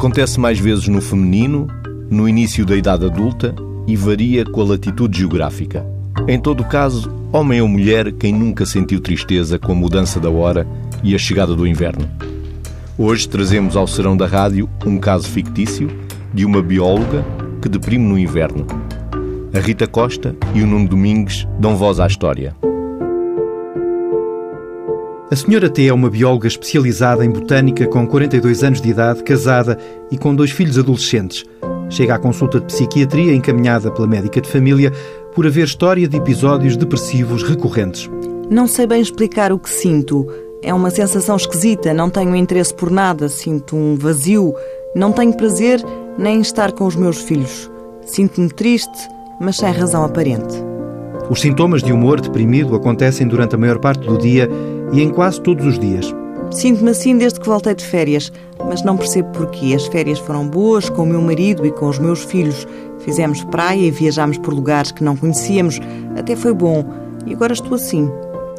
Acontece mais vezes no feminino, no início da idade adulta e varia com a latitude geográfica. Em todo caso, homem ou mulher, quem nunca sentiu tristeza com a mudança da hora e a chegada do inverno. Hoje trazemos ao Serão da Rádio um caso fictício de uma bióloga que deprime no inverno. A Rita Costa e o Nuno Domingues dão voz à história. A senhora T é uma bióloga especializada em botânica com 42 anos de idade, casada e com dois filhos adolescentes. Chega à consulta de psiquiatria encaminhada pela médica de família por haver história de episódios depressivos recorrentes. Não sei bem explicar o que sinto. É uma sensação esquisita, não tenho interesse por nada, sinto um vazio, não tenho prazer nem em estar com os meus filhos. Sinto-me triste, mas sem razão aparente. Os sintomas de humor deprimido acontecem durante a maior parte do dia e em quase todos os dias. Sinto-me assim desde que voltei de férias, mas não percebo porquê. As férias foram boas com o meu marido e com os meus filhos. Fizemos praia e viajámos por lugares que não conhecíamos. Até foi bom. E agora estou assim.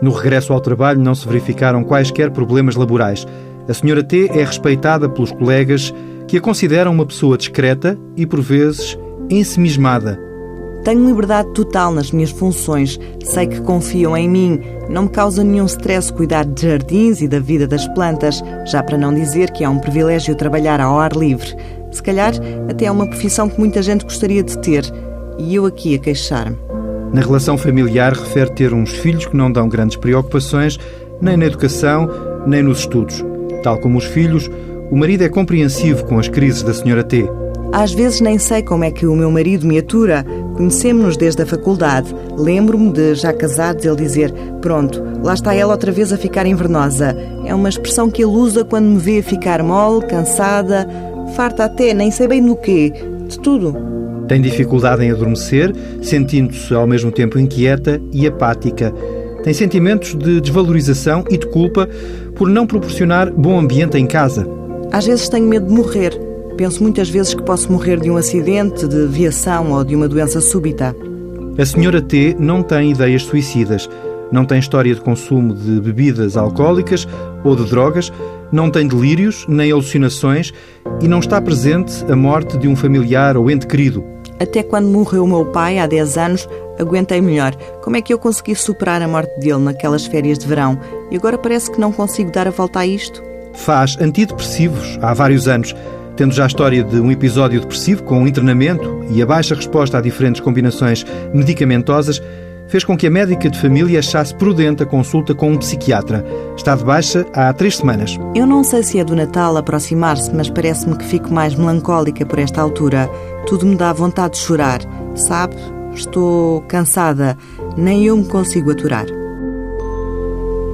No regresso ao trabalho não se verificaram quaisquer problemas laborais. A senhora T é respeitada pelos colegas que a consideram uma pessoa discreta e, por vezes, ensimismada tenho liberdade total nas minhas funções, sei que confiam em mim, não me causa nenhum stress cuidar de jardins e da vida das plantas, já para não dizer que é um privilégio trabalhar ao ar livre. Se calhar até é uma profissão que muita gente gostaria de ter, e eu aqui a queixar-me. Na relação familiar, refere ter uns filhos que não dão grandes preocupações, nem na educação, nem nos estudos. Tal como os filhos, o marido é compreensivo com as crises da senhora T. Às vezes nem sei como é que o meu marido me atura. Conhecemos-nos desde a faculdade. Lembro-me de, já casados, ele dizer: Pronto, lá está ela outra vez a ficar invernosa. É uma expressão que ele usa quando me vê ficar mole, cansada, farta até, nem sei bem no quê. De tudo. Tem dificuldade em adormecer, sentindo-se ao mesmo tempo inquieta e apática. Tem sentimentos de desvalorização e de culpa por não proporcionar bom ambiente em casa. Às vezes tenho medo de morrer Penso muitas vezes que posso morrer de um acidente, de viação ou de uma doença súbita. A senhora T não tem ideias suicidas, não tem história de consumo de bebidas alcoólicas ou de drogas, não tem delírios nem alucinações e não está presente a morte de um familiar ou ente querido. Até quando morreu o meu pai, há 10 anos, aguentei melhor. Como é que eu consegui superar a morte dele naquelas férias de verão? E agora parece que não consigo dar a volta a isto? Faz antidepressivos há vários anos tendo já a história de um episódio depressivo com um internamento e a baixa resposta a diferentes combinações medicamentosas, fez com que a médica de família achasse prudente a consulta com um psiquiatra. Está de baixa há três semanas. Eu não sei se é do Natal aproximar-se, mas parece-me que fico mais melancólica por esta altura. Tudo me dá vontade de chorar. Sabe? Estou cansada. Nem eu me consigo aturar.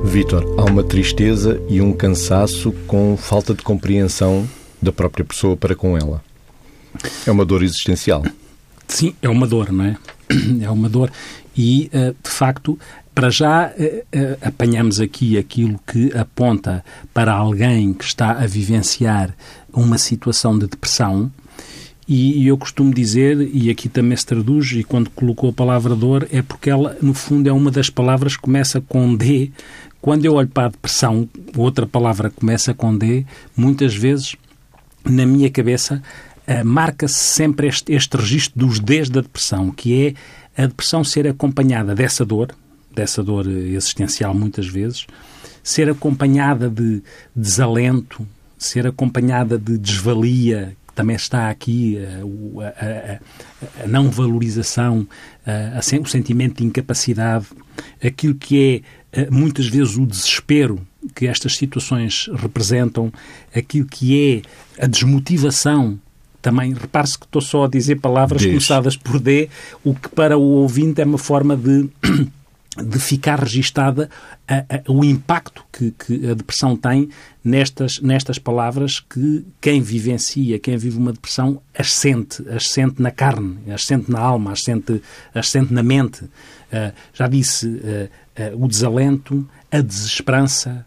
Vitor, há uma tristeza e um cansaço com falta de compreensão da própria pessoa para com ela. É uma dor existencial. Sim, é uma dor, não é? É uma dor. E, eh, de facto, para já eh, eh, apanhamos aqui aquilo que aponta para alguém que está a vivenciar uma situação de depressão. E eu costumo dizer, e aqui também se traduz, e quando colocou a palavra dor, é porque ela, no fundo, é uma das palavras que começa com D. Quando eu olho para a depressão, outra palavra começa com D, muitas vezes na minha cabeça, uh, marca-se sempre este, este registro dos Ds da depressão, que é a depressão ser acompanhada dessa dor, dessa dor existencial muitas vezes, ser acompanhada de desalento, ser acompanhada de desvalia, que também está aqui uh, a, a, a, não valorização, uh, o sentimento de incapacidade, aquilo que é muitas vezes o desespero que estas situações representam, aquilo que é a desmotivação também, repare-se que estou só a dizer palavras Diz. começadas por D, o que para o ouvinte é uma forma de, de ficar registada a, a, o impacto que, que, a depressão tem nestas, nestas palavras que quem vivencia, quem vive uma depressão, as sente, as sente na carne, as sente na alma, as sente, as sente na mente. Uh, já disse, uh, uh, o desalento, a desesperança,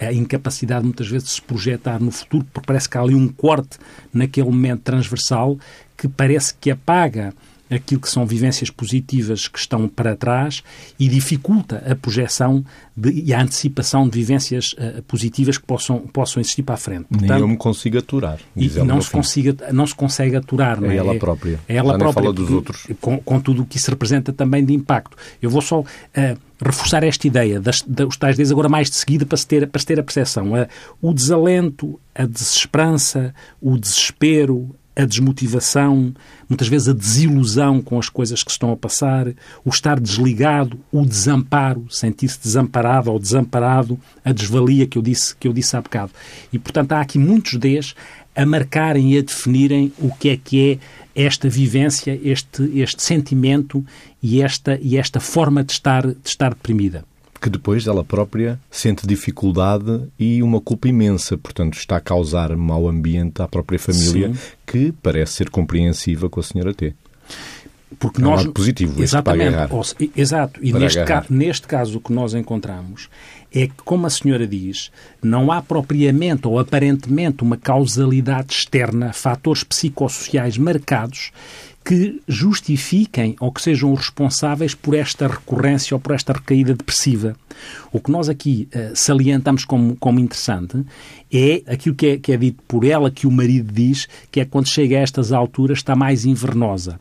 a, incapacidade muitas vezes de se projetar no futuro, porque parece que há ali um corte naquele momento transversal que parece que apaga aquilo que são vivências positivas que estão para trás e dificulta a projeção de, e a antecipação de vivências uh, positivas que possam, possam existir para a frente. Portanto, Nem eu me consigo aturar. E não se, consiga, não se consegue aturar. Não é, é ela própria. É ela Já própria. fala dos outros. Com, com, tudo o que isso representa também de impacto. Eu vou só... Uh, reforçar esta ideia, das, dos tais dias agora mais de seguida, para se ter, para se ter a percepção. o desalento, a desesperança, o desespero, a desmotivação, muitas vezes a desilusão com as coisas que estão a passar, o estar desligado, o desamparo, sentir-se desamparado ou desamparado, a desvalia que eu disse, que eu disse há bocado. E, portanto, há aqui muitos Ds a marcarem e a definirem o que é que é esta vivência, este, este sentimento e esta, e esta forma de estar, de estar deprimida que depois ela própria sente dificuldade e uma culpa imensa, portanto está a causar mau ambiente à própria família, Sim. que parece ser compreensiva com a senhora T. Porque é um nós, lado positivo, exatamente, para agarrar. exato. E neste, ca, neste caso o que nós encontramos é que, como a senhora diz, não há propriamente ou aparentemente uma causalidade externa, fatores psicossociais marcados que justifiquem ou que sejam responsáveis por esta recorrência ou por esta recaída depressiva. O que nós aqui uh, salientamos como, como interessante é aquilo que é, que é dito por ela, que o marido diz, que é quando chega a estas alturas está mais invernosa.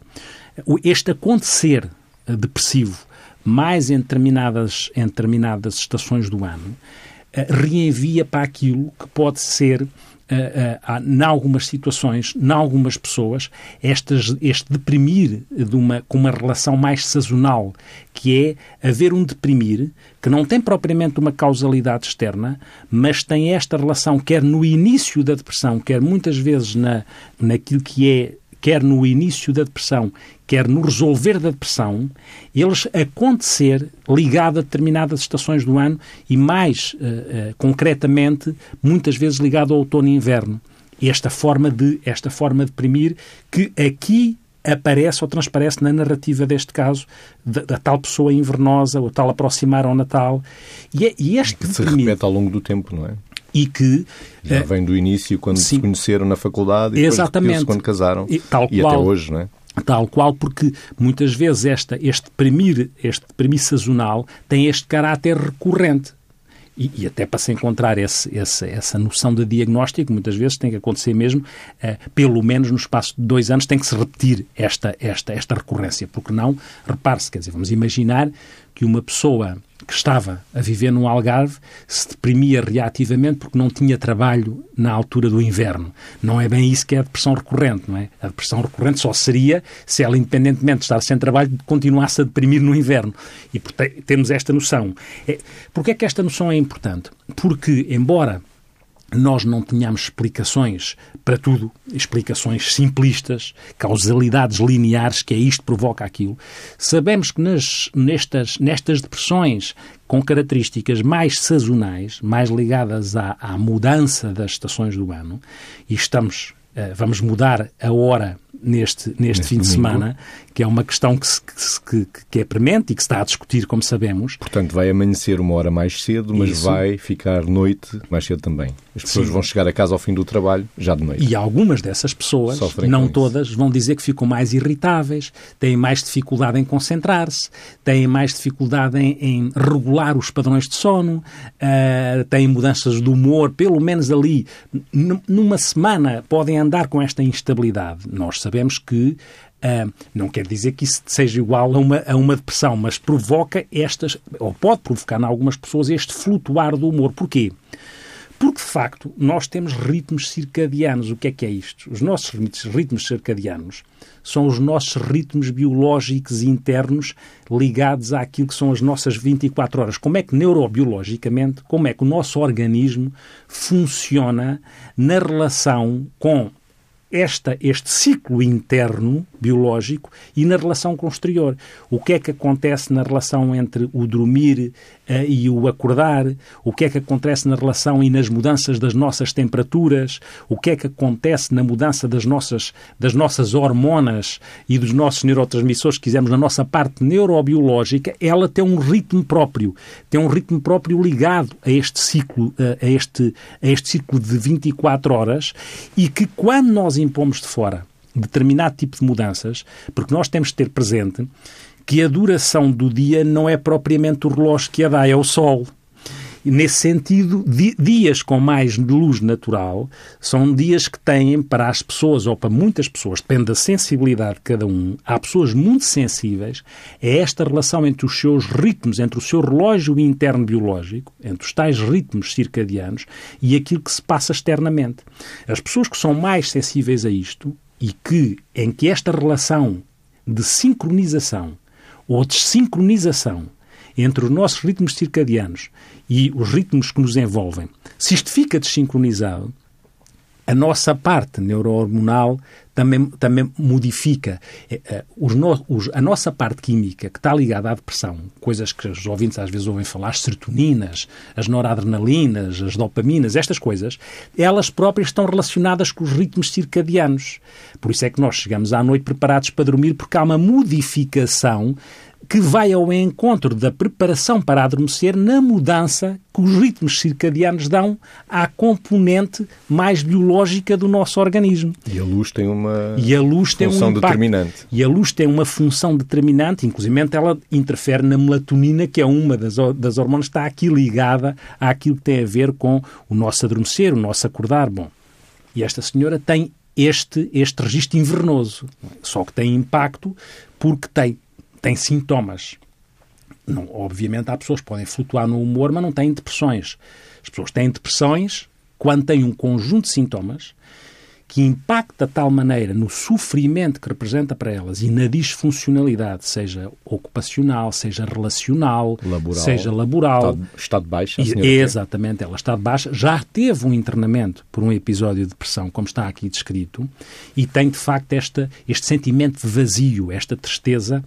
Este acontecer uh, depressivo, mais em determinadas, em determinadas estações do ano, uh, reenvia para aquilo que pode ser em algumas situações, em algumas pessoas, estas, este deprimir de uma, com uma relação mais sazonal, que é haver um deprimir que não tem propriamente uma causalidade externa, mas tem esta relação, quer no início da depressão, quer muitas vezes na, naquilo que é quer no início da depressão, quer no resolver da depressão, eles acontecer ligado a determinadas estações do ano e mais uh, uh, concretamente, muitas vezes ligado ao outono e inverno. Esta forma de esta forma de deprimir que aqui aparece ou transparece na narrativa deste caso da, da tal pessoa invernosa, ou tal aproximar ao Natal. E, é, e este que se repete ao longo do tempo, não é? E que... Já vem do início, quando sim, se conheceram na faculdade e depois quando casaram. E, tal e qual, até hoje, não é? Tal qual, porque muitas vezes esta, este deprimir, este deprimir sazonal tem este caráter recorrente. E, e, até para se encontrar esse, esse, essa noção de diagnóstico, muitas vezes tem que acontecer mesmo, eh, pelo menos no espaço de dois anos, tem que se repetir esta, esta, esta recorrência, porque não, repare-se, quer dizer, vamos imaginar que uma pessoa que estava a viver num Algarve se deprimia reativamente porque não tinha trabalho na altura do inverno. Não é bem isso que é a depressão recorrente, não é? A depressão recorrente só seria se ela, independentemente de estar sem trabalho, continuasse a deprimir no inverno. E temos esta noção. É, Porquê é que esta noção é importante? Porque, embora nós não tenhamos explicações para tudo, explicações simplistas, causalidades lineares, que é isto provoca aquilo. Sabemos que nas, nestas, nestas depressões com características mais sazonais, mais ligadas à, à mudança das estações do ano, e estamos, uh, vamos mudar a hora neste, neste, neste fim domingo. de semana, que é uma questão que, se, que, que, é premente e que se está a discutir, como sabemos. Portanto, vai amanhecer uma hora mais cedo, mas Isso. vai ficar noite mais cedo também. As pessoas Sim. vão chegar a casa ao fim do trabalho já de noite. E algumas dessas pessoas, Sofrem não todas, vão dizer que ficam mais irritáveis, têm mais dificuldade em concentrar-se, têm mais dificuldade em, em, regular os padrões de sono, uh, têm mudanças de humor, pelo menos ali, numa semana, podem andar com esta instabilidade. Nós sabemos que Uh, não quer dizer que isso seja igual a uma, a uma depressão, mas provoca estas, ou pode provocar em algumas pessoas este flutuar do humor. Porquê? Porque, de facto, nós temos ritmos circadianos. O que é que é isto? Os nossos ritmos circadianos são os nossos ritmos biológicos internos ligados àquilo que são as nossas 24 horas. Como é que, neurobiologicamente, como é que o nosso organismo funciona na relação com esta, este ciclo interno biológico e na relação com o exterior. O que é que acontece na relação entre o dormir uh, e o acordar? O que é que acontece na relação e nas mudanças das nossas temperaturas? O que é que acontece na mudança das nossas, das nossas hormonas e dos nossos neurotransmissores, se quisermos, na nossa parte neurobiológica? Ela tem um ritmo próprio, tem um ritmo próprio ligado a este ciclo, uh, a, este, a este ciclo de 24 horas e que quando nós impomos de fora determinado tipo de mudanças, porque nós temos de ter presente que a duração do dia não é propriamente o relógio que a dá, é o sol. E, nesse sentido, dias com mais luz natural são dias que têm para as pessoas, ou para muitas pessoas, depende da sensibilidade de cada um, há pessoas muito sensíveis a esta relação entre os seus ritmos, entre o seu relógio interno biológico, entre os tais ritmos circadianos e aquilo que se passa externamente. As pessoas que são mais sensíveis a isto e que, em que esta relação de sincronização ou desincronização entre os nossos ritmos circadianos e os ritmos que nos envolvem, se isto fica desincronizado, a nossa parte neurohormonal também, também modifica. É, é, os no, os, a nossa parte química, que está ligada à depressão, coisas que os ouvintes às vezes ouvem falar, as serotoninas, as noradrenalinas, as dopaminas, estas coisas, elas próprias estão relacionadas com os ritmos circadianos. Por isso é que nós chegamos à noite preparados para dormir, porque há uma modificação que vai ao encontro da preparação para adormecer na mudança que os ritmos circadianos dão à componente mais biológica do nosso organismo. E a luz tem uma e a luz função tem um impacto. determinante. E a luz tem uma função determinante, inclusive ela interfere na melatonina, que é uma das, das hormonas que está aqui ligada àquilo que tem a ver com o nosso adormecer, o nosso acordar. Bom, e esta senhora tem este, este registro invernoso, só que tem impacto porque tem tem sintomas. Não, obviamente há pessoas que podem flutuar no humor, mas não têm depressões. As pessoas têm depressões quando têm um conjunto de sintomas que impacta de tal maneira no sofrimento que representa para elas e na disfuncionalidade, seja ocupacional, seja relacional, laboral, seja laboral. Está, de baixa. E, exatamente, ela está de baixa. Já teve um internamento por um episódio de depressão, como está aqui descrito, e tem de facto esta, este sentimento de vazio, esta tristeza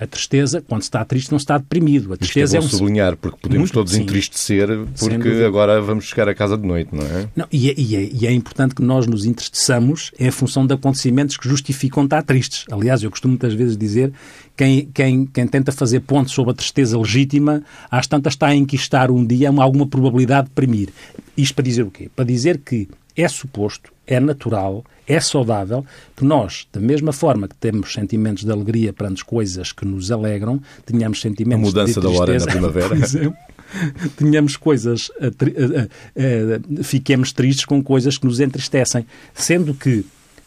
a tristeza, quando se está triste, não se está deprimido. A tristeza Isto é, bom é um... sublinhar, porque podemos Muito, todos sim. entristecer porque agora vamos chegar a casa de noite, não é? Não, e, é, e, é, e é importante que nós nos entristeçamos em função de acontecimentos que justificam estar tristes. Aliás, eu costumo muitas vezes dizer quem, quem, quem tenta fazer pontos sobre a tristeza legítima, às tantas está a enquistar um dia alguma probabilidade de deprimir. Isto para dizer o quê? Para dizer que é suposto, é natural, é saudável que nós, da mesma forma que temos sentimentos de alegria perante coisas que nos alegram, tenhamos sentimentos a mudança de tristeza, da hora na primavera. Por exemplo, tenhamos coisas, uh, uh, uh, fiquemos tristes com coisas que nos entristecem, sendo que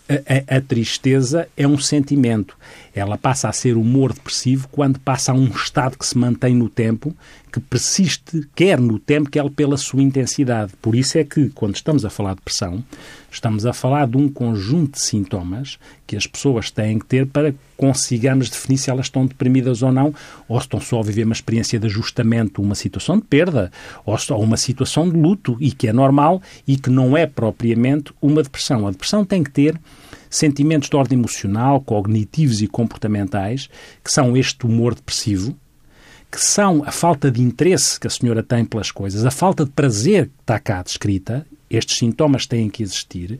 a, a, a, tristeza é um sentimento. Ela passa a ser humor depressivo quando passa a um estado que se mantém no tempo, que persiste, quer no tempo, quer pela sua intensidade. Por isso é que, quando estamos a falar de depressão, estamos a falar de um conjunto de sintomas que as pessoas têm que ter para consigamos definir se elas estão deprimidas ou não, ou se estão só a viver uma experiência de ajustamento, uma situação de perda, ou só uma situação de luto, e que é normal e que não é propriamente uma depressão. A depressão tem que ter sentimentos de ordem emocional, cognitivos e comportamentais, que são este humor depressivo, que são a falta de interesse que a senhora tem pelas coisas, a falta de prazer que está cá descrita, estes sintomas têm que existir,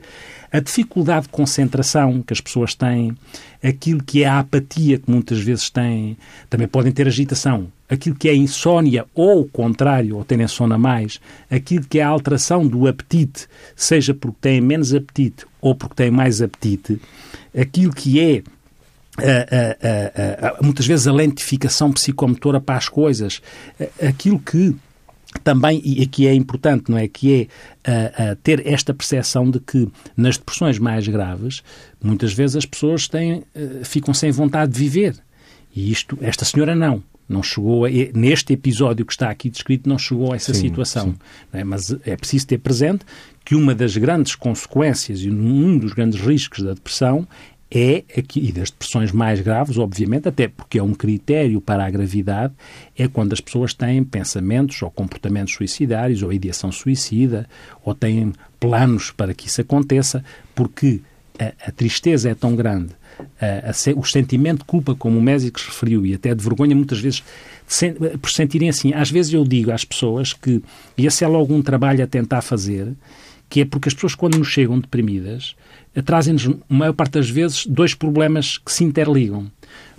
a dificuldade de concentração que as pessoas têm, aquilo que é a apatia que muitas vezes têm, também podem ter agitação, aquilo que é insónia ou o contrário, ou terem sono a mais, aquilo que é a alteração do apetite, seja porque têm menos apetite ou porque têm mais apetite, aquilo que é muitas vezes a lentificação psicomotora para as coisas, aquilo que também, e aqui é importante, não é? Que é ter esta percepção de que nas depressões mais graves, muitas vezes as pessoas têm, ficam sem vontade de viver. E isto, esta senhora não. Não chegou a, neste episódio que está aqui descrito, não chegou a essa sim, situação. Sim. É? Mas é preciso ter presente que uma das grandes consequências e um dos grandes riscos da depressão é aqui, e das depressões mais graves, obviamente, até porque é um critério para a gravidade, é quando as pessoas têm pensamentos ou comportamentos suicidários ou ideação suicida ou têm planos para que isso aconteça, porque a, a tristeza é tão grande, a, a, o sentimento de culpa, como o médico se referiu, e até de vergonha, muitas vezes, sen, por sentirem assim. Às vezes eu digo às pessoas que esse é logo um trabalho a tentar fazer, que é porque as pessoas, quando nos chegam deprimidas, trazem-nos, a maior parte das vezes, dois problemas que se interligam.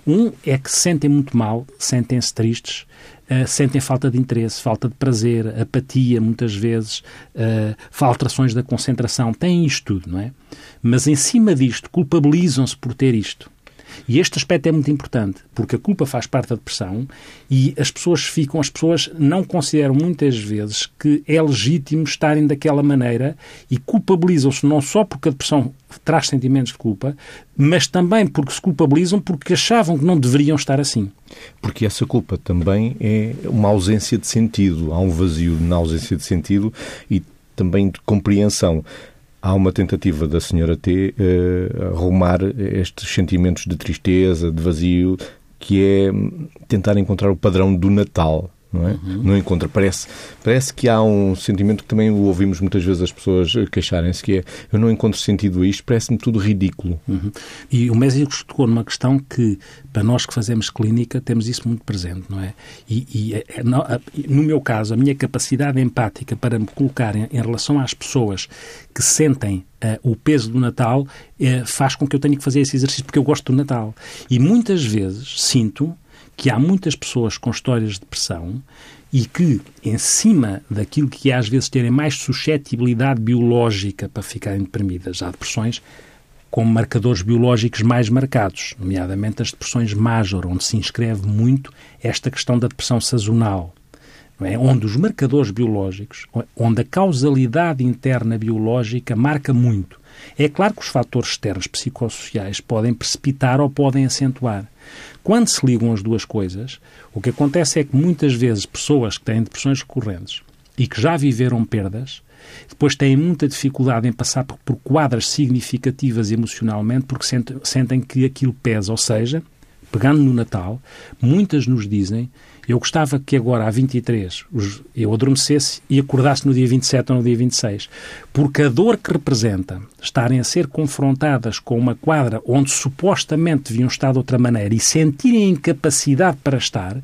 Um é que se sentem muito mal, sentem-se tristes, uh, sentem falta de interesse, falta de prazer, apatia, muitas vezes, uh, alterações da concentração, têm isto tudo, não é? Mas em cima disto, culpabilizam-se por ter isto. E este aspecto é muito importante, porque a culpa faz parte da depressão e as pessoas ficam, as pessoas não consideram muitas vezes que é legítimo estarem daquela maneira e culpabilizam-se não só porque a depressão traz sentimentos de culpa, mas também porque se culpabilizam porque achavam que não deveriam estar assim. Porque essa culpa também é uma ausência de sentido, há um vazio na ausência de sentido e também de compreensão há uma tentativa da senhora T uh, arrumar estes sentimentos de tristeza, de vazio, que é tentar encontrar o padrão do Natal não é? Uhum. Não encontra. Parece, parece que há um sentimento que também ouvimos muitas vezes as pessoas queixarem-se, que é eu não encontro sentido a isto, parece-me tudo ridículo. Uhum. E o médico tocou numa questão que, para nós que fazemos clínica, temos isso muito presente, não é? E, e é, é, no meu caso, a minha capacidade empática para me colocar em, em relação às pessoas que sentem Uh, o peso do Natal uh, faz com que eu tenha que fazer esse exercício porque eu gosto do Natal. E muitas vezes sinto que há muitas pessoas com histórias de depressão e que, em cima daquilo que é, às vezes terem mais suscetibilidade biológica para ficarem deprimidas, há depressões com marcadores biológicos mais marcados, nomeadamente as depressões major, onde se inscreve muito esta questão da depressão sazonal. É? Onde os marcadores biológicos, onde a causalidade interna biológica marca muito. É claro que os fatores externos psicossociais podem precipitar ou podem acentuar. Quando se ligam as duas coisas, o que acontece é que muitas vezes pessoas que têm depressões recorrentes e que já viveram perdas, depois têm muita dificuldade em passar por, por quadras significativas emocionalmente porque sentem, sentem que aquilo pesa. Ou seja, pegando no Natal, muitas nos dizem eu gostava que agora, a 23, eu adormecesse e acordasse no dia 27 ou no dia 26. Porque a dor que representa estarem a ser confrontadas com uma quadra onde supostamente deviam estar de outra maneira e sentirem incapacidade para estar,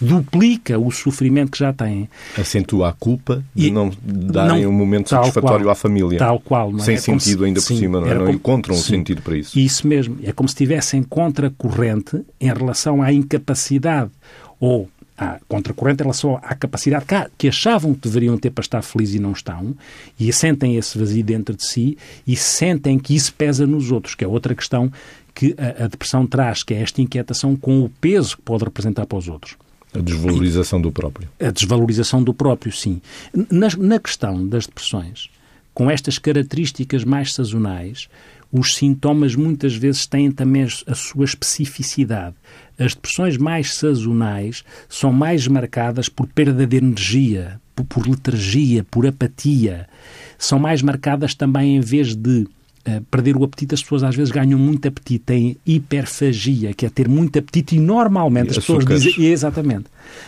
duplica o sofrimento que já têm. Acentua a culpa de e não darem não, um momento satisfatório qual, à família. Tal qual. Não é? Sem é sentido se, ainda por sim, cima, não, é? não como, encontram um sentido para isso. Isso mesmo. É como se estivessem contracorrente em relação à incapacidade ou à contracorrente em relação à capacidade que, achavam que deveriam ter para estar felizes e não estão, e sentem esse vazio dentro de si e sentem que isso pesa nos outros, que é outra questão que a, a depressão traz, que é esta inquietação com o peso que pode representar para os outros. A desvalorização do próprio. A desvalorização do próprio, sim. Na, na questão das depressões, com estas características mais sazonais, os sintomas muitas vezes têm também a sua especificidade. As depressões mais sazonais são mais marcadas por perda de energia, por, letargia, por apatia. São mais marcadas também em vez de Uh, perder o apetite, as pessoas às vezes ganham muito apetite, têm hiperfagia, que é ter muito apetite, e normalmente e as pessoas dizem. Exatamente.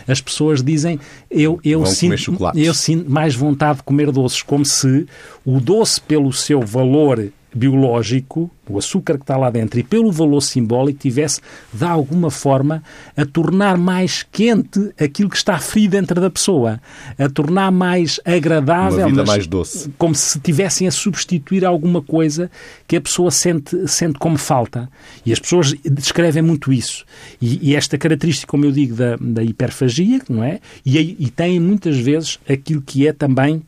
As pessoas dizem eu, eu, sinto, eu sinto mais vontade de comer doces, como se o doce, pelo seu valor biológico, o açúcar que está lá dentro, e pelo valor simbólico, tivesse, de alguma forma, a tornar mais quente aquilo que está frio dentro da pessoa, a tornar mais agradável, Uma mais doce. como se tivessem a substituir alguma coisa que a pessoa sente, sente como falta. E as pessoas descrevem muito isso. E, e esta característica, como eu digo, da, da hiperfagia, não é? E, e têm muitas vezes aquilo que é também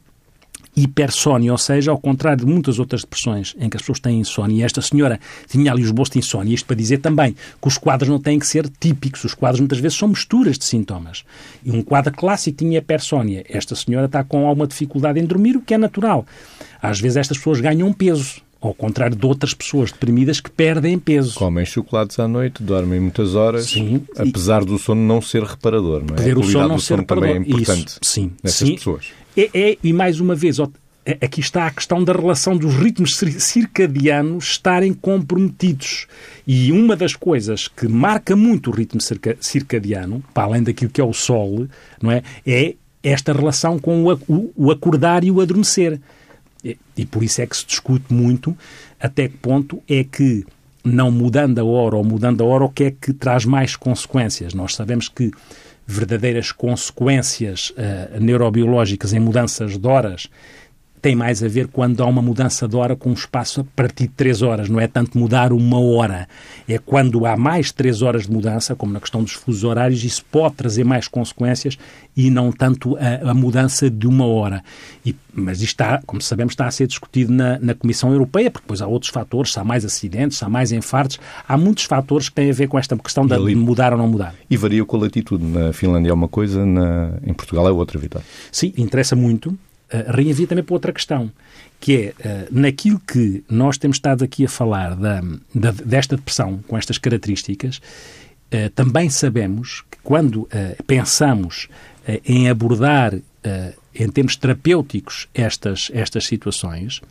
hipersónia, ou seja, ao contrário de muitas outras depressões em que as pessoas têm insónia, e esta senhora tinha ali os bolsos de insónia, isto para dizer também que os quadros não têm que ser típicos, os quadros muitas vezes são misturas de sintomas. E um quadro clássico tinha hipersónia, esta senhora está com alguma dificuldade em dormir, o que é natural. Às vezes estas pessoas ganham peso, ao contrário de outras pessoas deprimidas que perdem peso. Comem chocolates à noite, dormem muitas horas, sim, apesar do sono não ser reparador, não é? Perder o sono não ser reparador. também é importante Isso, sim, nessas sim. pessoas. É, é, e mais uma vez, é, aqui está a questão da relação dos ritmos circadianos estarem comprometidos. E uma das coisas que marca muito o ritmo circadiano, para além daquilo que é o sol, não é, é esta relação com o, acordar e o adormecer. E por isso é que se discute muito até que ponto é que, não mudando a hora ou mudando a hora, o que é que traz mais consequências. Nós sabemos que verdadeiras consequências uh, neurobiológicas em mudanças de horas tem mais a ver quando há uma mudança de hora com um espaço a partir de 3 horas. Não é tanto mudar uma hora. É quando há mais 3 horas de mudança, como na questão dos fusos horários, isso pode trazer mais consequências e não tanto a, a mudança de uma hora. E, mas isto está, como sabemos, está a ser discutido na, na Comissão Europeia, porque depois há outros fatores, se há mais acidentes, se há mais infartos, há muitos fatores que têm a ver com esta questão de ali, mudar ou não mudar. E varia com a latitude. Na Finlândia é uma coisa, na, em Portugal é outra, Vitor. Sim, interessa muito. Uh, reenvia também para outra questão, que é uh, naquilo que nós temos estado aqui a falar da, da, desta depressão com estas características, uh, também sabemos que quando pensamos em abordar em termos terapêuticos estas, estas situações,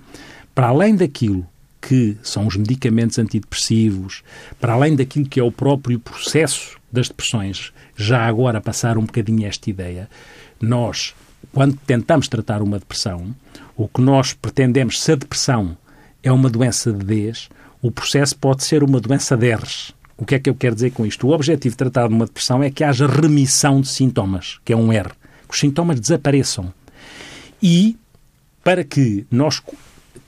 para além daquilo que são os medicamentos antidepressivos, para além daquilo que é o próprio processo das depressões, já agora passar um bocadinho esta ideia, nós, quando tentamos tratar uma depressão, o que nós pretendemos, se a depressão é uma doença de Ds, o processo pode ser uma doença de Rs. O que é que eu quero dizer com isto? O objetivo de tratar uma depressão é que haja remissão de sintomas, que é um R que os sintomas desapareçam. E para que nós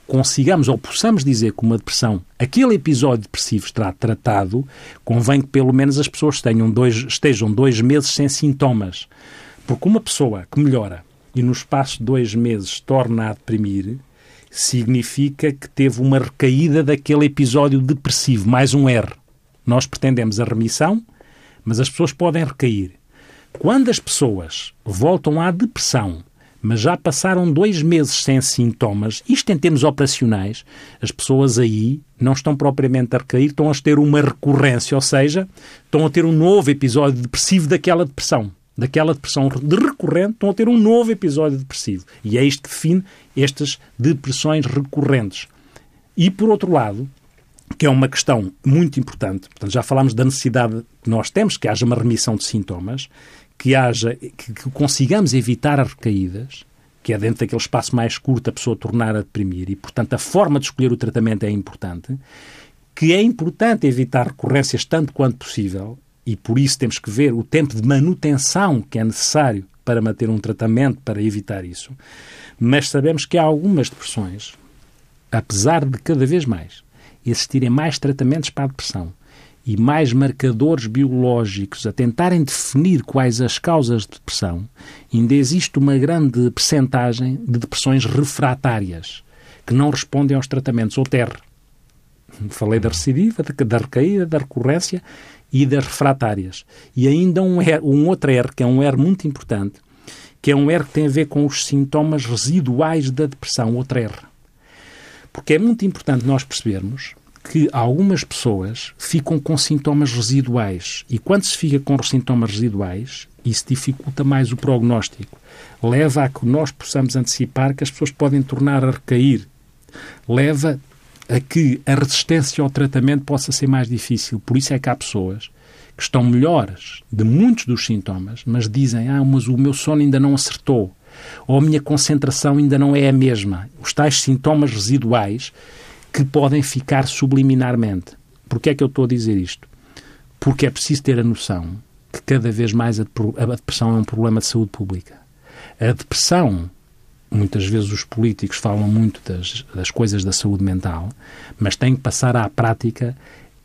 consigamos ou possamos dizer que uma depressão, aquele episódio depressivo está tratado, convém que pelo menos as pessoas tenham dois, estejam dois meses sem sintomas. Porque uma pessoa que melhora e no espaço de dois meses torna a deprimir, significa que teve uma recaída daquele episódio depressivo, mais um R. Nós pretendemos a remissão, mas as pessoas podem recair. Quando as pessoas voltam à depressão, mas já passaram dois meses sem sintomas, isto em termos operacionais, as pessoas aí não estão propriamente a recair, estão a ter uma recorrência, ou seja, estão a ter um novo episódio depressivo daquela depressão. Daquela depressão de recorrente, estão a ter um novo episódio depressivo. E é isto que define estas depressões recorrentes. E, por outro lado, que é uma questão muito importante, portanto, já falámos da necessidade que nós temos que haja uma remissão de sintomas, que haja, que, que consigamos evitar as recaídas, que é dentro daquele espaço mais curto a pessoa tornar a deprimir, e portanto a forma de escolher o tratamento é importante, que é importante evitar recorrências tanto quanto possível, e por isso temos que ver o tempo de manutenção que é necessário para manter um tratamento para evitar isso. Mas sabemos que há algumas depressões, apesar de cada vez mais existirem mais tratamentos para a depressão, e mais marcadores biológicos a tentarem definir quais as causas de depressão, ainda existe uma grande percentagem de depressões refratárias que não respondem aos tratamentos ou TER. Falei da recidiva, da recaída, da recorrência e das refratárias. E ainda um, R, um outro R, que é um R muito importante, que é um R que tem a ver com os sintomas residuais da depressão, outro R. Porque é muito importante nós percebermos que algumas pessoas ficam com sintomas residuais e quando se fica com sintomas residuais, isso dificulta mais o prognóstico. Leva a que nós possamos antecipar que as pessoas podem tornar a recair. Leva a que a resistência ao tratamento possa ser mais difícil. Por isso é que há pessoas que estão melhores de muitos dos sintomas, mas dizem: Ah, mas o meu sono ainda não acertou, ou a minha concentração ainda não é a mesma. Os tais sintomas residuais que podem ficar subliminarmente. Porquê é que eu estou a dizer isto? Porque é preciso ter a noção que cada vez mais a depressão é um problema de saúde pública. A depressão, muitas vezes os políticos falam muito das, das coisas da saúde mental, mas têm que passar à prática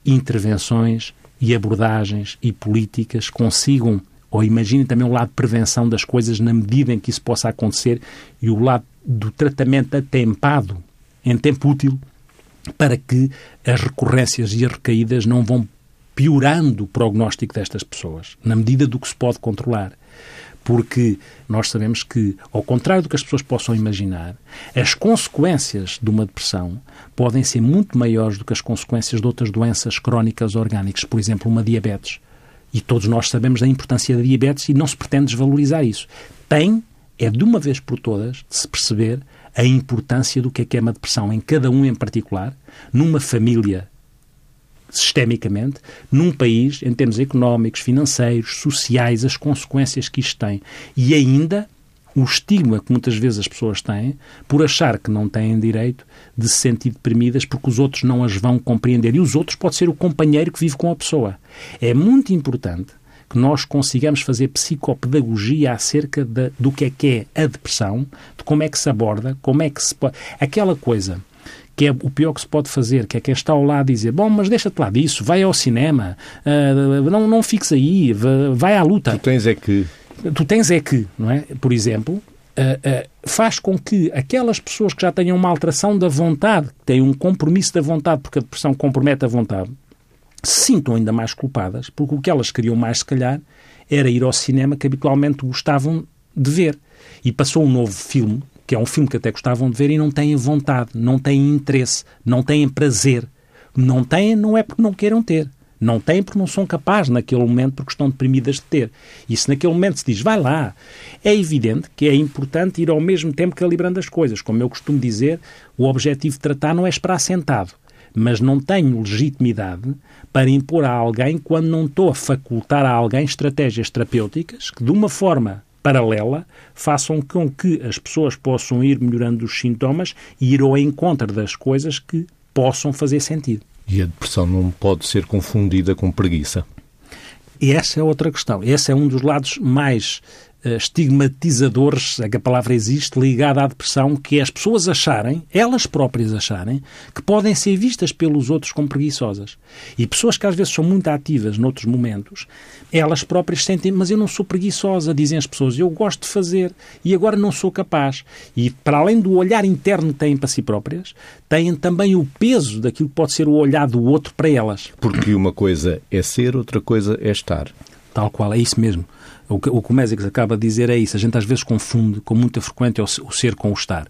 intervenções e abordagens e políticas consigam, ou imaginem também o lado de prevenção das coisas na medida em que isso possa acontecer e o lado do tratamento atempado, em tempo útil, para que as recorrências e as recaídas não vão piorando o prognóstico destas pessoas, na medida do que se pode controlar. Porque nós sabemos que, ao contrário do que as pessoas possam imaginar, as consequências de uma depressão podem ser muito maiores do que as consequências de outras doenças crónicas orgânicas, por exemplo, uma diabetes. E todos nós sabemos da importância da diabetes e não se pretende desvalorizar isso. Tem, é de uma vez por todas, de se perceber a importância do que é que é uma depressão em cada um em particular, numa família sistemicamente, num país, em termos económicos, financeiros, sociais, as consequências que isto tem. E ainda o estigma que muitas vezes as pessoas têm por achar que não têm direito de se sentir deprimidas porque os outros não as vão compreender. E os outros pode ser o companheiro que vive com a pessoa. É muito importante que nós consigamos fazer psicopedagogia acerca de, do que é que é a depressão, de como é que se aborda, como é que se. Aquela coisa que é o pior que se pode fazer, que é quem está ao lado dizer, bom, mas deixa-te lá disso, vai ao cinema, uh, não, não fiques aí, vai à luta. Tu tens é que... Tu tens é que, não é? Por exemplo, uh, uh, faz com que aquelas pessoas que já tenham uma alteração da vontade, que têm um compromisso da vontade, porque a depressão compromete a vontade, se sintam ainda mais culpadas, porque o que elas queriam mais, se calhar, era ir ao cinema que habitualmente gostavam de ver. E passou um novo filme, que é um filme que até gostavam de ver e não têm vontade, não têm interesse, não têm prazer. Não têm, não é porque não queiram ter. Não têm porque não são capazes naquele momento porque estão deprimidas de ter. E se naquele momento se diz, vai lá, é evidente que é importante ir ao mesmo tempo calibrando as coisas. Como eu costumo dizer, o objetivo de tratar não é esperar sentado. Mas não tenho legitimidade para impor a alguém quando não estou a facultar a alguém estratégias terapêuticas que, de uma forma paralela, façam com que as pessoas possam ir melhorando os sintomas e ir ao encontro das coisas que possam fazer sentido. E a depressão não pode ser confundida com preguiça. E essa é outra questão. Esse é um dos lados mais estigmatizadores, é que a palavra existe, ligada à depressão, que é as pessoas acharem, elas próprias acharem, que podem ser vistas pelos outros como preguiçosas. E pessoas que às vezes são muito ativas noutros momentos, elas próprias sentem, mas eu não sou preguiçosa, dizem as pessoas, eu gosto de fazer e agora não sou capaz. E para além do olhar interno que têm para si próprias, têm também o peso daquilo que pode ser o olhar do outro para elas. Porque uma coisa é ser, outra coisa é estar. Tal qual, é isso mesmo. O que o, que acaba de dizer é isso. A gente às vezes confunde com muita frequência o ser com o estar.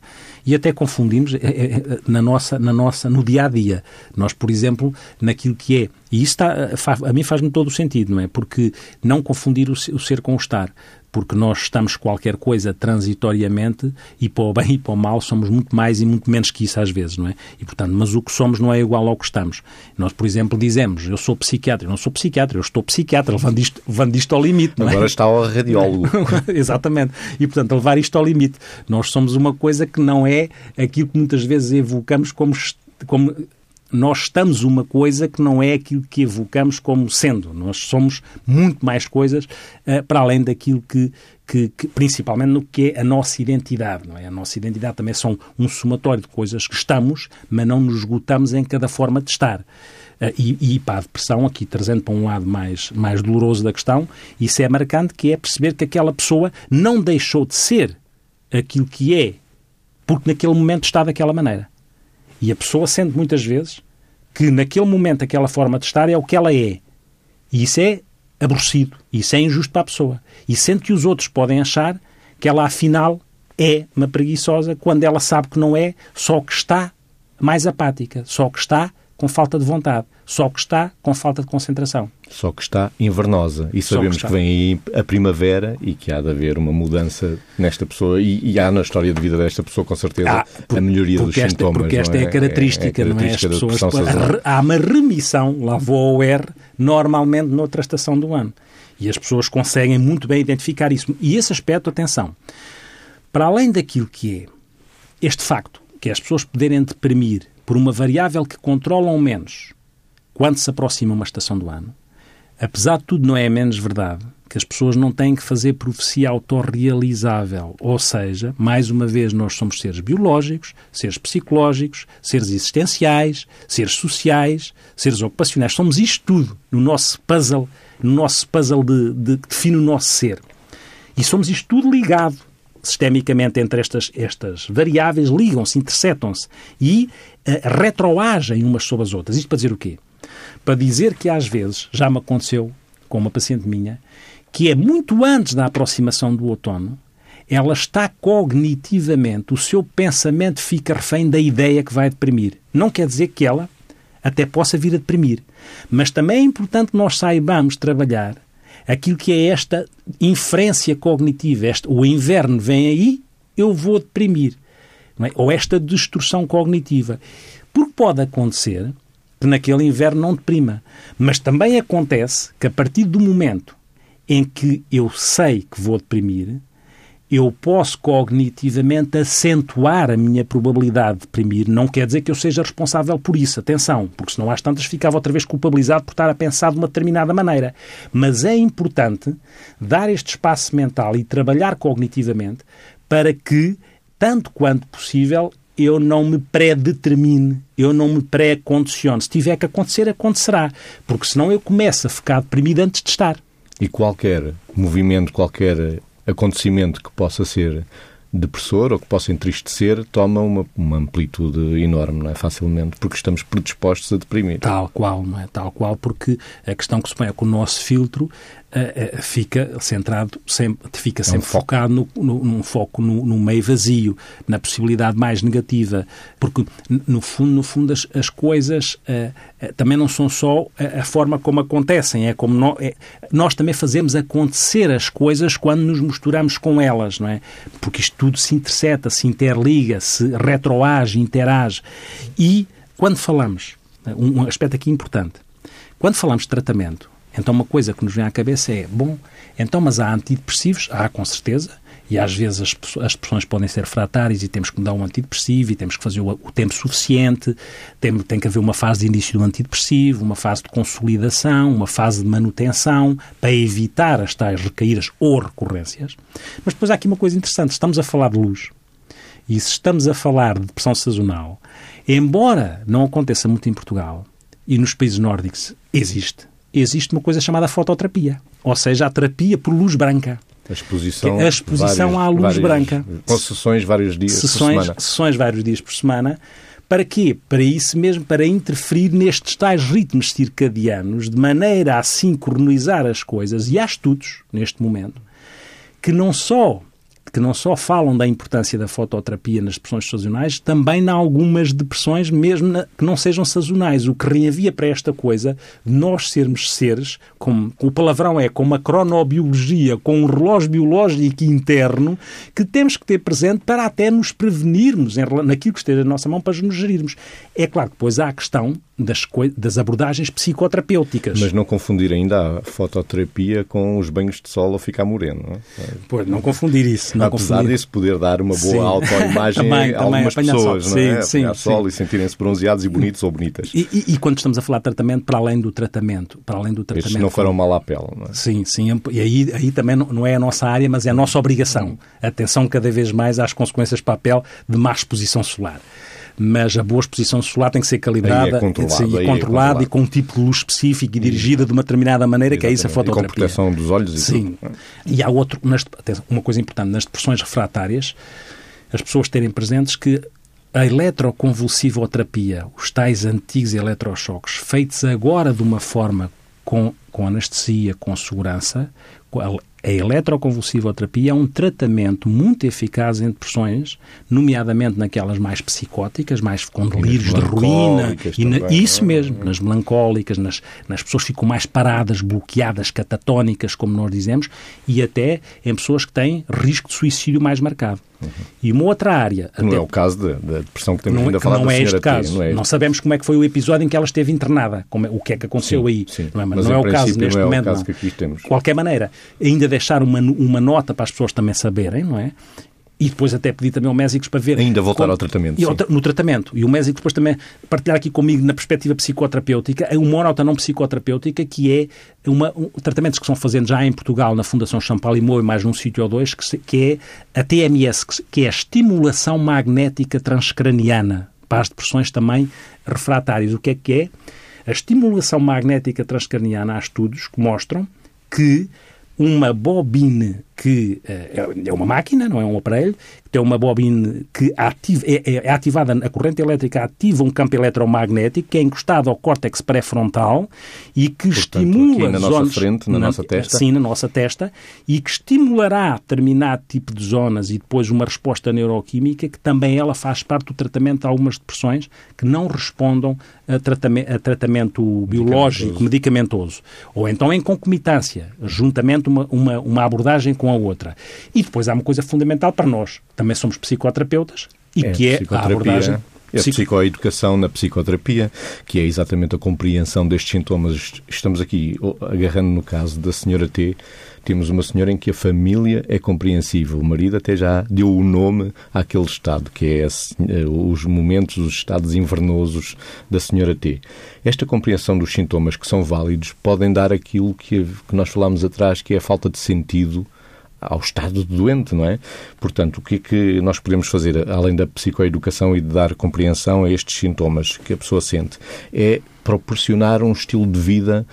E até confundimos é, é, é, na nossa, na nossa, no dia a dia. Nós, por exemplo, naquilo que é. E isso está, a mim faz-me todo o sentido, não é? Porque não confundir o, o ser com o estar porque nós estamos qualquer coisa transitoriamente e para o bem e para o mal somos muito mais e muito menos que isso às vezes, não é? E portanto, mas o que somos não é igual ao que estamos. Nós, por exemplo, dizemos, eu sou psiquiatra, eu não sou psiquiatra, eu estou psiquiatra, levando isto, levando isto ao limite, não é? Agora está ao radiólogo. Exatamente. E portanto, levar isto ao limite. Nós somos uma coisa que não é aquilo que muitas vezes evocamos como como nós estamos uma coisa que não é aquilo que evocamos como sendo. Nós somos muito mais coisas uh, para além daquilo que, que, que, principalmente no que é a nossa identidade. Não é? A nossa identidade também são um somatório de coisas que estamos, mas não nos esgotamos em cada forma de estar. Uh, e, e para a depressão, aqui trazendo para um lado mais, mais doloroso da questão, isso é marcante, que é perceber que aquela pessoa não deixou de ser aquilo que é, porque naquele momento está daquela maneira. E a pessoa sente muitas vezes que naquele momento aquela forma de estar é o que ela é. E isso é aborrecido. Isso é injusto para a pessoa. E sente que os outros podem achar que ela afinal é uma preguiçosa quando ela sabe que não é, só que está mais apática, só que está com falta de vontade, só que está com falta de concentração. Só que está invernosa. E sabemos que, que, vem aí a primavera e que há de haver uma mudança nesta pessoa. E, e há na história de vida desta pessoa, com certeza, ah, por, a melhoria dos esta, sintomas. Porque esta é? é, a característica, é, é a característica não é? As pessoas, há uma remissão, lá vou ao R, normalmente noutra estação do ano. E as pessoas conseguem muito bem identificar isso. E esse aspecto, atenção, para além daquilo que é este facto, que é as pessoas poderem deprimir por uma variável que controlam menos quando se aproxima uma estação do ano, apesar de tudo, não é menos verdade que as pessoas não têm que fazer profecia autorrealizável. Ou seja, mais uma vez, nós somos seres biológicos, seres psicológicos, seres existenciais, seres sociais, seres ocupacionais. Somos isto tudo no nosso puzzle, no nosso puzzle de, de, que define o nosso ser. E somos isto tudo ligado sistemicamente entre estas, estas variáveis, ligam-se, interceptam-se e uh, retroagem umas sobre as outras. Isto para dizer o quê? Para dizer que às vezes, já me aconteceu com uma paciente minha, que é muito antes da aproximação do outono, ela está cognitivamente, o seu pensamento fica refém da ideia que vai deprimir. Não quer dizer que ela até possa vir a deprimir, mas também é importante que nós saibamos trabalhar aquilo que é esta inferência cognitiva. Este, o inverno vem aí, eu vou deprimir. É? Ou esta destrução cognitiva. Porque pode acontecer que naquele inverno não deprima. Mas também acontece que a partir do momento em que eu sei que vou deprimir, eu posso cognitivamente acentuar a minha probabilidade de deprimir. Não quer dizer que eu seja responsável por isso, atenção, porque senão às tantas ficava outra vez culpabilizado por estar a pensar de uma determinada maneira. Mas é importante dar este espaço mental e trabalhar cognitivamente para que, tanto quanto possível, eu não me pré-determine, eu não me pré-condicione. Se tiver que acontecer, acontecerá. Porque senão eu começo a ficar deprimido antes de estar. E qualquer movimento, qualquer acontecimento que possa ser depressor ou que possa entristecer toma uma, uma amplitude enorme, não é? Facilmente, porque estamos predispostos a deprimir. Tal qual, não é? Tal qual, porque a questão que se põe é que o nosso filtro uh, uh, fica centrado, sempre, fica sempre é um focado no, no, num foco no, no, meio vazio, na possibilidade mais negativa, porque no fundo, no fundo as, as coisas uh, também não são só a, a, forma como acontecem, é como no, é, nós também fazemos acontecer as coisas quando nos misturamos com elas, não é? Porque isto tudo se interseta, se interliga, se retroage, interage. E quando falamos, um aspecto aqui importante, quando falamos de tratamento, então, uma coisa que nos vem à cabeça é: bom, então, mas há antidepressivos? Há, com certeza. E às vezes as, as depressões podem ser fratárias e temos que mudar um antidepressivo e temos que fazer o, o tempo suficiente. Tem, tem que haver uma fase de início do antidepressivo, uma fase de consolidação, uma fase de manutenção para evitar as tais recaídas ou recorrências. Mas depois há aqui uma coisa interessante: estamos a falar de luz. E se estamos a falar de depressão sazonal, embora não aconteça muito em Portugal e nos países nórdicos, existe existe uma coisa chamada fototerapia, ou seja, a terapia por luz branca. A exposição, a exposição várias, à luz várias, branca. Com sessões vários dias sessões, por semana. Sessões vários dias por semana. Para quê? Para isso mesmo, para interferir nestes tais ritmos circadianos, de maneira a sincronizar as coisas. E há estudos, neste momento, que não só que não só falam da importância da fototerapia nas depressões sazonais, também em algumas depressões, mesmo na, que não sejam sazonais. O que reenvia para esta coisa de nós sermos seres, com, o palavrão é com uma cronobiologia, com um relógio biológico interno, que temos que ter presente para até nos prevenirmos em, naquilo que esteja na nossa mão para nos gerirmos. É claro que depois há a questão das, das abordagens psicoterapêuticas. Mas não confundir ainda a fototerapia com os banhos de sol ou ficar moreno, não é? Pois, não confundir isso. Não Apesar confundir. disso poder dar uma boa autoimagem a algumas pessoas, sol. não é? Sim, sim, sol e sentirem-se bronzeados e bonitos ou bonitas. E, e, e, quando estamos a falar de tratamento, para além do tratamento, para além do tratamento... Estes não foram mal à pele, não é? Sim, sim. E aí, aí também não é a nossa área, mas é a nossa obrigação. Atenção cada vez mais às consequências para a pele de má exposição solar mas a boa exposição solar tem que ser calibrada é controlado, e, é controlada e com um tipo de luz específico e dirigida de uma determinada maneira, Exatamente. que é isso a fototerapia. E com proteção dos olhos e Sim. Tudo. E há outro, nas, uma coisa importante, nas depressões refratárias, as pessoas terem presentes que a eletroconvulsivoterapia, os tais antigos eletrochoques, feitos agora de uma forma com, com anestesia, com segurança, a eletroconvulsivoterapia é um tratamento muito eficaz em depressões, nomeadamente naquelas mais psicóticas, mais com delírios de ruína. E na, isso é? mesmo, nas melancólicas, nas, nas pessoas que ficam mais paradas, bloqueadas, catatónicas, como nós dizemos, e até em pessoas que têm risco de suicídio mais marcado. Uhum. E uma outra área... Não até, é o caso da depressão que temos não, vindo a falar não é este caso. Não, é não sabemos como é que foi o episódio em que ela esteve internada, como é, o que é que aconteceu sim, aí. Sim. Não é, mas, mas não é o caso neste é momento. O caso que aqui temos. De qualquer maneira, ainda deixar uma, uma nota para as pessoas também saberem, não é? E depois até pedir também ao Mésicos para ver... Ainda voltar como, ao tratamento, e ao, No tratamento. E o Mésico depois também partilhar aqui comigo na perspectiva psicoterapêutica, uma hora não psicoterapêutica, que é uma, um, tratamentos que são fazendo já em Portugal, na Fundação Champalimau e mais num sítio ou dois, que, que é a TMS, que é a estimulação magnética transcraniana, para as depressões também refratárias. O que é que é? A estimulação magnética transcraniana, há estudos que mostram que uma bobina que é, é uma máquina, não é um aparelho, tem uma bobina que ativa, é, é, ativada, a corrente elétrica ativa um campo eletromagnético que é encostado ao córtex pré-frontal e que Portanto, estimula na zonas, nossa frente, na, na, nossa testa. Sim, na nossa testa, e que estimulará determinado tipo de zonas e depois uma resposta neuroquímica que também ela faz parte do tratamento de algumas depressões que não respondam a tratamento, a tratamento biológico, medicamentoso. Ou então em concomitância, juntamente uma, uma, uma abordagem com a outra. E depois há uma coisa fundamental para nós, também somos psicoterapeutas, e é, que é a abordagem é a psicoeducação na psicoterapia, que é exatamente a compreensão destes sintomas. Estamos aqui agarrando no caso da senhora T, temos uma senhora em que a família é compreensiva. O marido até já deu o nome àquele estado, que é eh, os momentos, os estados invernosos da senhora T. Esta compreensão dos sintomas que são válidos podem dar aquilo que, que nós falámos atrás, que é a falta de sentido ao estado do doente, não é? Portanto, o que é que nós podemos fazer, além da psicoeducação e de dar compreensão a estes sintomas que a pessoa sente? É proporcionar um estilo de vida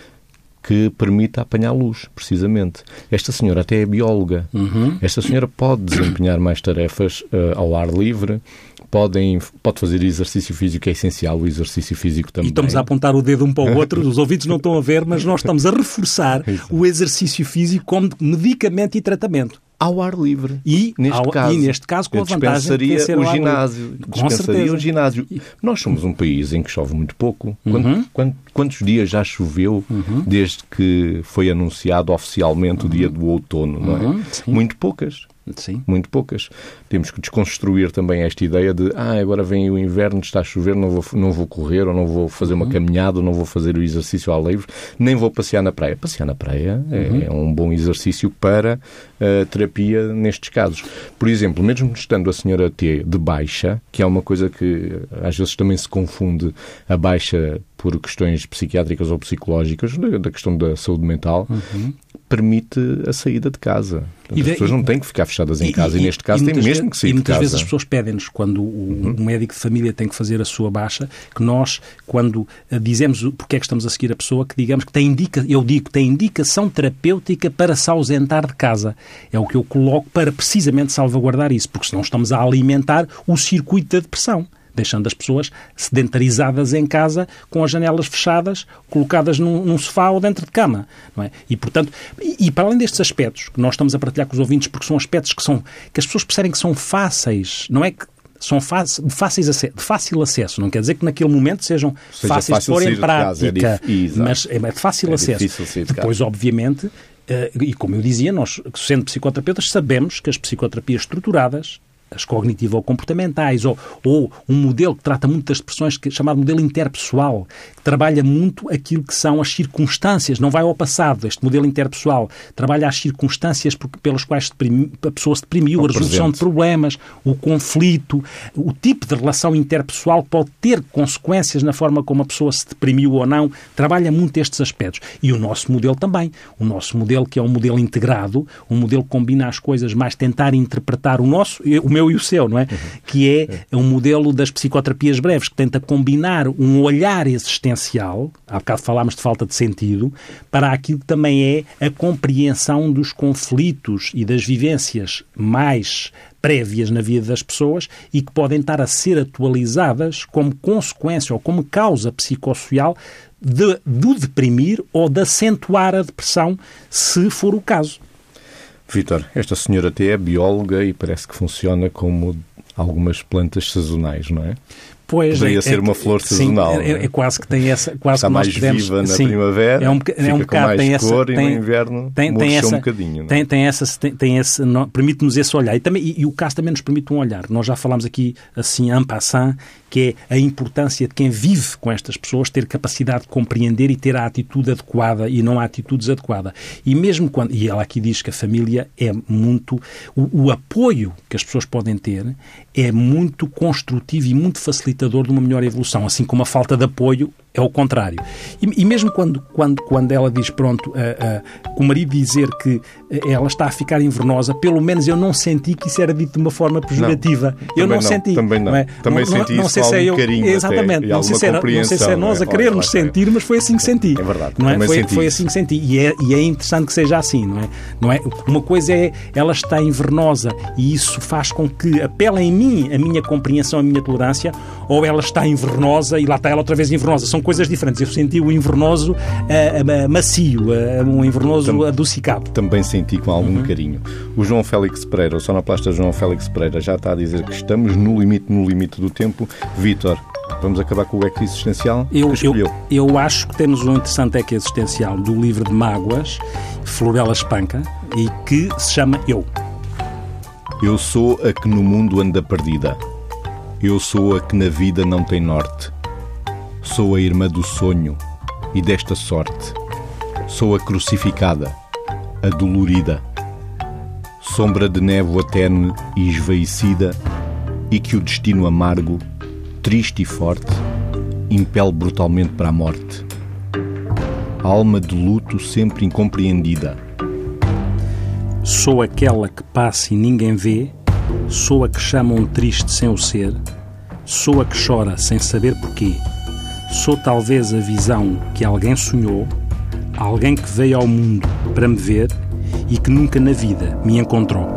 que permita apanhar luz, precisamente. Esta senhora até é bióloga. Uhum. Esta senhora pode desempenhar mais tarefas uh, ao ar livre, podem, pode fazer exercício físico, é essencial o exercício físico também. E estamos a apontar o dedo um para o outro, os ouvidos não estão a ver, mas nós estamos a reforçar o exercício físico como medicamento e tratamento ao ar livre. E, neste, ao, caso, e neste caso, com a vantagem de ser o ginásio. Com certeza. o ginásio. Nós somos um país em que chove muito pouco. Uhum. Quantos, quantos dias já choveu uhum. desde que foi anunciado oficialmente uhum. o dia do outono? Não é? Uhum. Muito poucas. Sim. Muito poucas. Temos que desconstruir também esta ideia de ah, agora vem o inverno, está a chover, não vou, não vou correr, ou não vou fazer uma uhum. caminhada, ou não vou fazer o exercício ao livre, nem vou passear na praia. Passear na praia é, uhum. é um bom exercício para uh, terapia nestes casos. Por exemplo, mesmo estando a senhora T de baixa, que é uma coisa que às vezes também se confunde a baixa por questões psiquiátricas ou psicológicas, da questão da saúde mental, uhum. permite a saída de casa. Portanto, as pessoas não têm que ficar fechadas em casa e, e, neste caso, têm mesmo que sair de casa. E muitas vezes as pessoas pedem-nos, quando o, uhum. médico de família tem que fazer a sua baixa, que nós, quando eh, dizemos porque é que estamos a seguir a pessoa, que digamos que tem indica, eu digo que tem indicação terapêutica para se ausentar de casa. É o que eu coloco para precisamente salvaguardar isso, porque senão estamos a alimentar o circuito da depressão deixando as pessoas sedentarizadas em casa, com as janelas fechadas, colocadas num, num sofá ou dentro de cama. Não é? E, portanto, e, e, para além destes aspectos que nós estamos a partilhar com os ouvintes, porque são aspectos que, são, que as pessoas percebem que são fáceis, não é que são de, fáceis de fácil acesso. Não quer dizer que naquele momento sejam Seja fáceis de pôr em é prática, é mas é de fácil é acesso. Depois, obviamente, eh, e como eu dizia, nós, sendo psicoterapeutas, sabemos que as psicoterapias estruturadas as cognitivo-comportamentais, ou, ou um modelo que trata muito das expressões que, chamado modelo interpessoal, que trabalha muito aquilo que são as circunstâncias, não vai ao passado. Este modelo interpessoal trabalha as circunstâncias pelas quais a pessoa se deprimiu, a resolução presente. de problemas, o conflito, o tipo de relação interpessoal pode ter consequências na forma como a pessoa se deprimiu ou não, trabalha muito estes aspectos. E o nosso modelo também. O nosso modelo, que é um modelo integrado, um modelo que combina as coisas, mais tentar interpretar o nosso, o meu meu e o seu, não é? Uhum. Que é um modelo das psicoterapias breves, que tenta combinar um olhar existencial, há bocado falámos de falta de sentido, para aquilo que também é a compreensão dos conflitos e das vivências mais prévias na vida das pessoas e que podem estar a ser atualizadas como consequência ou como causa psicossocial de, do deprimir ou de acentuar a depressão, se for o caso. Vitor, esta senhora até é bióloga e parece que funciona como algumas plantas sazonais, não é? Pois, Poderia é, ser uma flor sazonal. Sim, é, é, é, quase que tem essa. Quase Está mais podemos, viva na sim, primavera, é um, fica é um com mais tem cor essa, e tem, no inverno tem, tem essa, um bocadinho. Tem, tem essa, tem, tem esse, permite-nos esse olhar. E, também, e, e, o caso também nos permite um olhar. Nós já falámos aqui, assim, en passant, que é a importância de quem vive com estas pessoas ter capacidade de compreender e ter a atitude adequada e não a atitude desadequada. E mesmo quando, e ela aqui diz que a família é muito, o, o apoio que as pessoas podem ter é muito construtivo e muito facilitador de uma melhor evolução, assim como a falta de apoio é o contrário. E, e, mesmo quando, quando, quando ela diz, pronto, uh, uh, o marido dizer que uh, ela está a ficar invernosa, pelo menos eu não senti que isso era dito de uma forma pejorativa. Não, eu não, não, senti. Também não. não é? Também não, senti não, isso sei se é eu, carinho Exatamente. Até, não, sei se era, não sei se é nós a querer nos sentir, mas foi assim que senti. É verdade. Não é? Foi, foi assim que senti. E é, e é interessante que seja assim, não é? não é? Uma coisa é ela está invernosa e isso faz com que apela em mim a minha compreensão, a minha tolerância, ou ela está invernosa e lá está ela outra vez invernosa. São coisas diferentes. Eu senti o invernoso uh, macio, uh, um invernoso Tam, adocicado. Também senti com algum uhum. carinho. O João Félix Pereira, o sonoplasta João Félix Pereira, já está a dizer que estamos no limite, no limite do tempo. Vítor, Vamos acabar com o eco existencial eu, eu, eu, acho que temos um interessante eco existencial do livro de Mágoas, Florela Espanca, e que se chama Eu. Eu sou a que no mundo anda perdida. Eu sou a que na vida não tem norte. Sou a irmã do sonho, e desta sorte. Sou a crucificada, a dolorida, sombra de névoa terne e esvaecida, e que o destino amargo, triste e forte, impele brutalmente para a morte. Alma de luto sempre incompreendida. Sou aquela que passa e ninguém vê, sou a que chamam triste sem o ser, sou a que chora sem saber porquê. Sou talvez a visão que alguém sonhou, alguém que veio ao mundo para me ver e que nunca na vida me encontrou.